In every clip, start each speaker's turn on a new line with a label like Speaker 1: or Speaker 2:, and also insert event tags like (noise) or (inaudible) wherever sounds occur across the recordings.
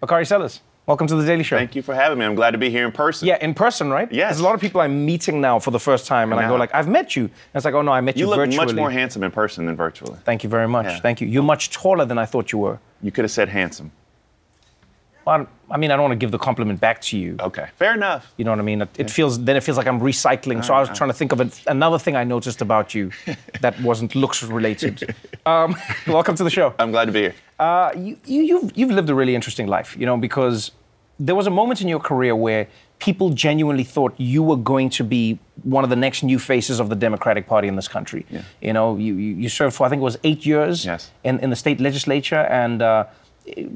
Speaker 1: Bakari Sellers, welcome to the Daily Show.
Speaker 2: Thank you for having me. I'm glad to be here in person.
Speaker 1: Yeah, in person, right?
Speaker 2: Yes.
Speaker 1: There's a lot of people I'm meeting now for the first time, and I,
Speaker 2: I
Speaker 1: go like, "I've met you." And it's like, "Oh no, I met you,
Speaker 2: You look
Speaker 1: virtually."
Speaker 2: much more handsome in person than virtually.
Speaker 1: Thank you very much.
Speaker 2: Yeah.
Speaker 1: Thank you. You're much taller than I thought you were.
Speaker 2: You could have said handsome.
Speaker 1: Well, I mean, I don't want to give the compliment back to you.
Speaker 2: Okay, fair enough.
Speaker 1: You know what I mean? It, it feels then it feels like I'm recycling. So I was
Speaker 2: Uh-huh.
Speaker 1: trying to think of an, another thing I noticed about you (laughs) that wasn't looks related. Um, (laughs) welcome to the show.
Speaker 2: I'm glad to be here.
Speaker 1: Uh, you, you, you've, you've lived a really interesting life, you know, because there was a moment in your career where people genuinely thought you were going to be one of the next new faces of the Democratic Party in this country.
Speaker 2: Yeah.
Speaker 1: You know, you, you you served for, I think it was eight years
Speaker 2: Yes.
Speaker 1: in, in the state legislature, and uh,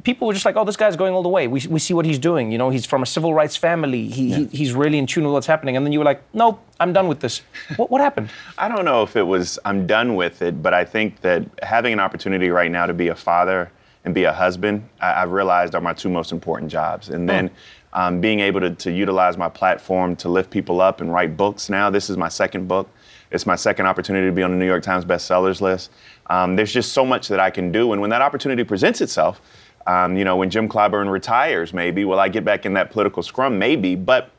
Speaker 1: people were just like, oh, this guy's going all the way. We, we see what he's doing. You know, he's from a civil rights family. He, he, he's really in tune with what's happening. And then you were like, nope, I'm done with this. What, what happened? (laughs)
Speaker 2: I don't know if it was I'm done with it, but I think that having an opportunity right now to be a father and be a husband, I, I've realized are my two most important jobs. And then um, being able to, to utilize my platform to lift people up and write books. Now this is my second book. It's my second opportunity to be on the New York Times bestsellers list. Um, there's just so much that I can do, and when that opportunity presents itself, um, you know, when Jim Clyburn retires, maybe will I get back in that political scrum? Maybe, but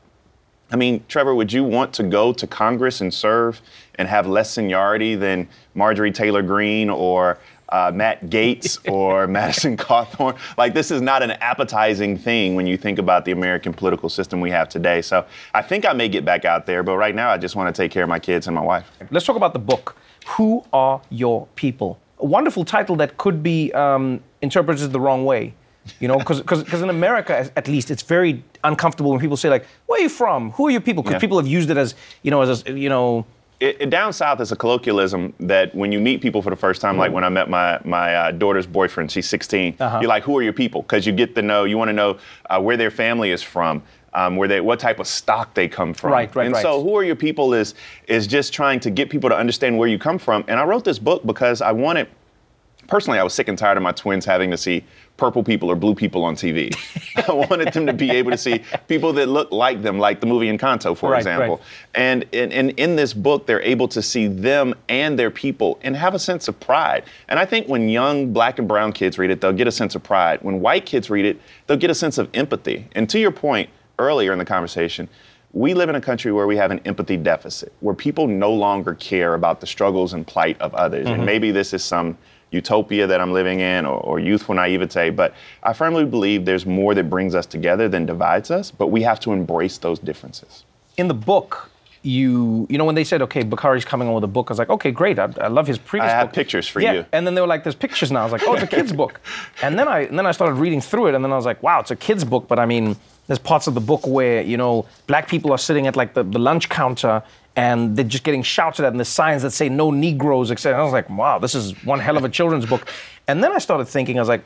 Speaker 2: I mean, Trevor, would you want to go to Congress and serve and have less seniority than Marjorie Taylor Greene or uh, Matt Gaetz (laughs) or Madison Cawthorn? Like, this is not an appetizing thing when you think about the American political system we have today. So I think I may get back out there, but right now I just want to take care of my kids and my wife.
Speaker 1: Let's talk about the book. Who are your people? A wonderful title that could be um, interpreted the wrong way. You know, because in America, at least, it's very uncomfortable when people say like, "Where are you from? Who are your people?" Because
Speaker 2: Yeah.
Speaker 1: people have used it as, you know, as a, you know,
Speaker 2: it, it- down south is a colloquialism that when you meet people for the first time, like when I met my my uh, daughter's boyfriend, she's 16.
Speaker 1: Uh-huh.
Speaker 2: You're like, who are your people? Because you get to know, you want to know uh, where their family is from, um, where they, what type of stock they come from.
Speaker 1: Right, right,
Speaker 2: And
Speaker 1: right.
Speaker 2: so, who are your people is is just trying to get people to understand where you come from. And I wrote this book because I wanted. Personally, I was sick and tired of my twins having to see purple people or blue people on TV. (laughs) I wanted them to be able to see people that look like them, like the movie Encanto, for
Speaker 1: Right,
Speaker 2: example.
Speaker 1: right.
Speaker 2: And in, in, in this book, they're able to see them and their people and have a sense of pride. And I think when young black and brown kids read it, they'll get a sense of pride. When white kids read it, they'll get a sense of empathy. And to your point earlier in the conversation, we live in a country where we have an empathy deficit, where people no longer care about the struggles and plight of others. And mm-hmm. maybe this is some utopia that I'm living in or, or youthful naivete, but I firmly believe there's more that brings us together than divides us, but we have to embrace those differences.
Speaker 1: in the book, you you know when they said, okay, Bakari's coming on with a book, I was like, okay, great, I, I love his previous
Speaker 2: I have
Speaker 1: book.
Speaker 2: pictures for
Speaker 1: yeah.
Speaker 2: you.
Speaker 1: And then they were like, there's pictures now. I was like, oh, it's a kid's book. (laughs) And then I and then I started reading through it, and then I was like, wow, it's a kid's book, but I mean, there's parts of the book where you know black people are sitting at like the, the lunch counter. And they're just getting shouted at, and there's signs that say "No Negroes," etc. I was like, "Wow, this is one hell of a children's book." And then I started thinking, I was like,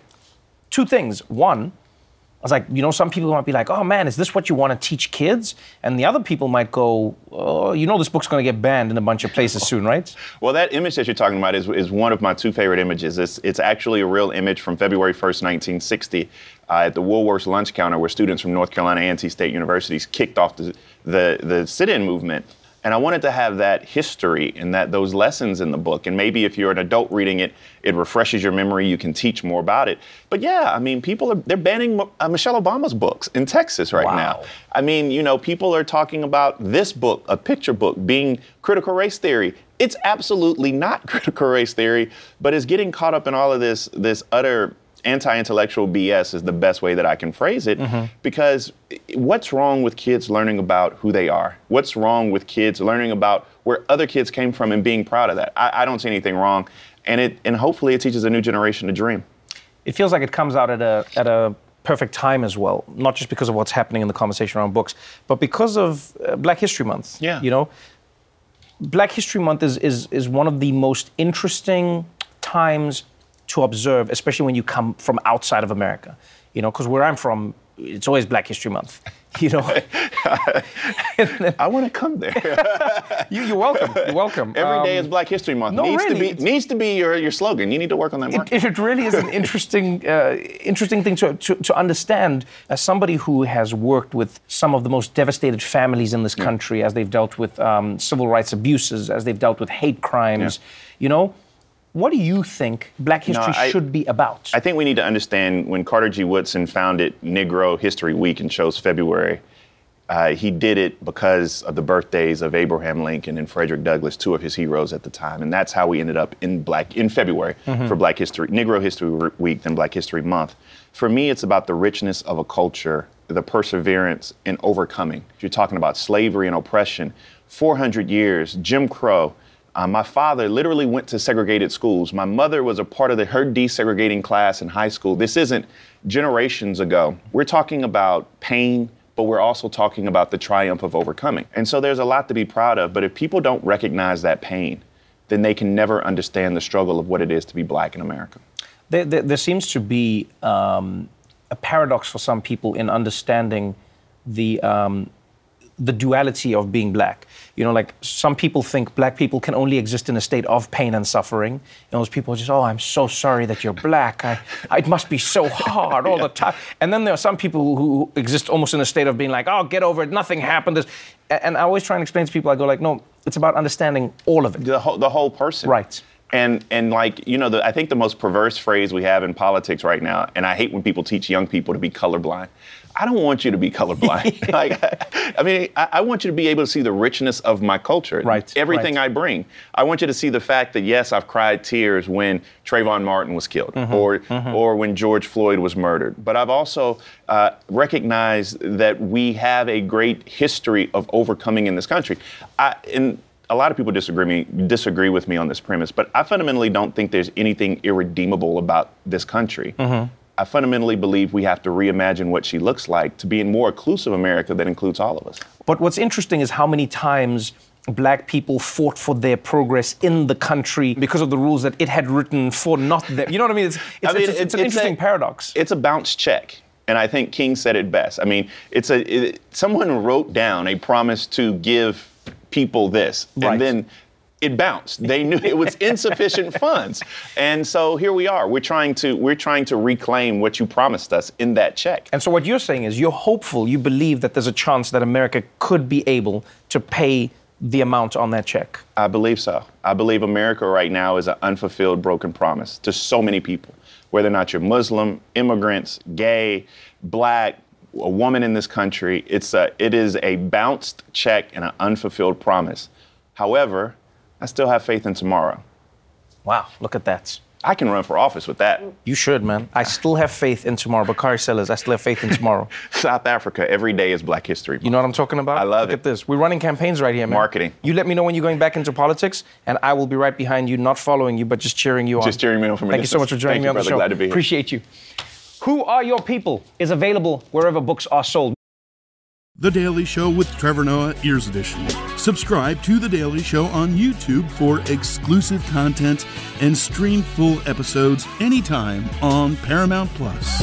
Speaker 1: two things. One, I was like, you know, some people might be like, oh man, is this what you want to teach kids? And the other people might go, oh, you know, this book's going to get banned in a bunch of places soon, right? (laughs)
Speaker 2: Well, that image that you're talking about is, is one of my two favorite images. It's, it's actually a real image from February 1st, 1960, uh, at the Woolworths lunch counter, where students from North Carolina A&T State Universities kicked off the, the, the sit-in movement. And I wanted to have that history and that those lessons in the book. And maybe if you're an adult reading it, it refreshes your memory. You can teach more about it. But yeah, I mean, people are they're banning uh, Michelle Obama's books in Texas right
Speaker 1: Wow.
Speaker 2: now. I mean, you know, people are talking about this book, a picture book, being critical race theory it's absolutely not (laughs) critical race theory, but it's getting caught up in all of this this utter anti-intellectual BS is the best way that I can phrase it mm-hmm. because what's wrong with kids learning about who they are? What's wrong with kids learning about where other kids came from and being proud of that? I, I don't see anything wrong, and it and hopefully it teaches a new generation to dream.
Speaker 1: It feels like it comes out at a at a perfect time as well, not just because of what's happening in the conversation around books, but because of uh, Black History Month.
Speaker 2: Yeah.
Speaker 1: You know, Black History Month is, is, is one of the most interesting times to observe, especially when you come from outside of America. You know, because where I'm from, it's always Black History Month. (laughs) You know,
Speaker 2: then, (laughs) I want to come there. (laughs)
Speaker 1: you, are welcome. You're welcome.
Speaker 2: Every um, day is Black History Month.
Speaker 1: No,
Speaker 2: needs
Speaker 1: really,
Speaker 2: to be needs to be your, your slogan. You need to work on that.
Speaker 1: It, it, really is an interesting uh, interesting thing to, to, to understand. As somebody who has worked with some of the most devastated families in this country, yeah. as they've dealt with um, civil rights abuses, as they've dealt with hate crimes, yeah. you know what do you think Black history no, I, should be about?
Speaker 2: I think we need to understand when Carter G. Woodson founded Negro History Week and chose February, uh, he did it because of the birthdays of Abraham Lincoln and Frederick Douglass, two of his heroes at the time, and that's how we ended up in Black in February mm-hmm. for Black History, Negro History Week, then Black History Month. For me, it's about the richness of a culture, the perseverance in overcoming. You're talking about slavery and oppression, 400 years, Jim Crow uh, my father literally went to segregated schools. My mother was a part of the her desegregating class in high school. This isn't generations ago. We're talking about pain, but we're also talking about the triumph of overcoming. And so there's a lot to be proud of. But if people don't recognize that pain, then they can never understand the struggle of what it is to be black in America.
Speaker 1: There, there, there seems to be um, a paradox for some people in understanding the um, the duality of being black. You know, like some people think black people can only exist in a state of pain and suffering. And those people just, oh, I'm so sorry that you're black. I, it must be so hard all (laughs) yeah. the time. And then there are some people who, who, exist almost in a state of being like, oh, get over it, nothing happened. And I always try and explain to people, I go like, no, it's about understanding all of it.
Speaker 2: The whole, the whole person.
Speaker 1: Right.
Speaker 2: And and like you know, the, I think the most perverse phrase we have in politics right now, and I hate when people teach young people to be colorblind. I don't want you to be colorblind. (laughs) like, I mean, I, I, want you to be able to see the richness of my culture,
Speaker 1: right?
Speaker 2: Everything
Speaker 1: right.
Speaker 2: I bring. I want you to see the fact that yes, I've cried tears when Trayvon Martin was killed, mm-hmm. or mm-hmm. or when George Floyd was murdered. But I've also uh, recognized that we have a great history of overcoming in this country. I, and a lot of people disagree me disagree with me on this premise, but I fundamentally don't think there's anything irredeemable about this country. Mm-hmm. I fundamentally believe we have to reimagine what she looks like to be a more inclusive America that includes all of us.
Speaker 1: But what's interesting is how many times black people fought for their progress in the country because of the rules that it had written for not them. You know what I mean? It's, it's, I mean, it's, it's, it's an interesting a, paradox.
Speaker 2: It's a bounce check. And I think King said it best. I mean, it's a it, someone wrote down a promise to give people this,
Speaker 1: right.
Speaker 2: and then it bounced. They knew it was insufficient (laughs) funds. And so here we are. We're trying to we're trying to reclaim what you promised us in that check.
Speaker 1: And so what you're saying is you're hopeful, you believe that there's a chance that America could be able to pay the amount on that check.
Speaker 2: I believe so. I believe America right now is an unfulfilled broken promise to so many people. Whether or not you're Muslim, immigrants, gay, black, a woman in this country, it's a, it is a bounced check and an unfulfilled promise. However, I still have faith in tomorrow.
Speaker 1: Wow, look at that.
Speaker 2: I can run for office with that.
Speaker 1: You should, man. I still have faith in tomorrow. Bakari Sellers, I still have faith in tomorrow. (laughs)
Speaker 2: South Africa, every day is Black History
Speaker 1: Month. You know what I'm talking about?
Speaker 2: I love
Speaker 1: Look
Speaker 2: it.
Speaker 1: Look at this. We're running campaigns right here, man.
Speaker 2: Marketing.
Speaker 1: You let me know when you're going back into politics, and I will be right behind you, not following you, but just cheering you on.
Speaker 2: Just cheering me on from
Speaker 1: Thank
Speaker 2: you
Speaker 1: so much for joining
Speaker 2: Thank
Speaker 1: me on
Speaker 2: brother.
Speaker 1: the show.
Speaker 2: Glad to be here.
Speaker 1: Appreciate you. Who Are Your People is available wherever books are sold.
Speaker 3: The Daily Show with Trevor Noah, Ears Edition. Subscribe to The Daily Show on YouTube for exclusive content and stream full episodes anytime on Paramount Plus.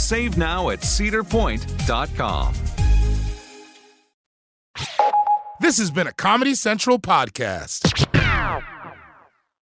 Speaker 4: Save now at cedarpoint.com.
Speaker 5: This has been a Comedy Central podcast.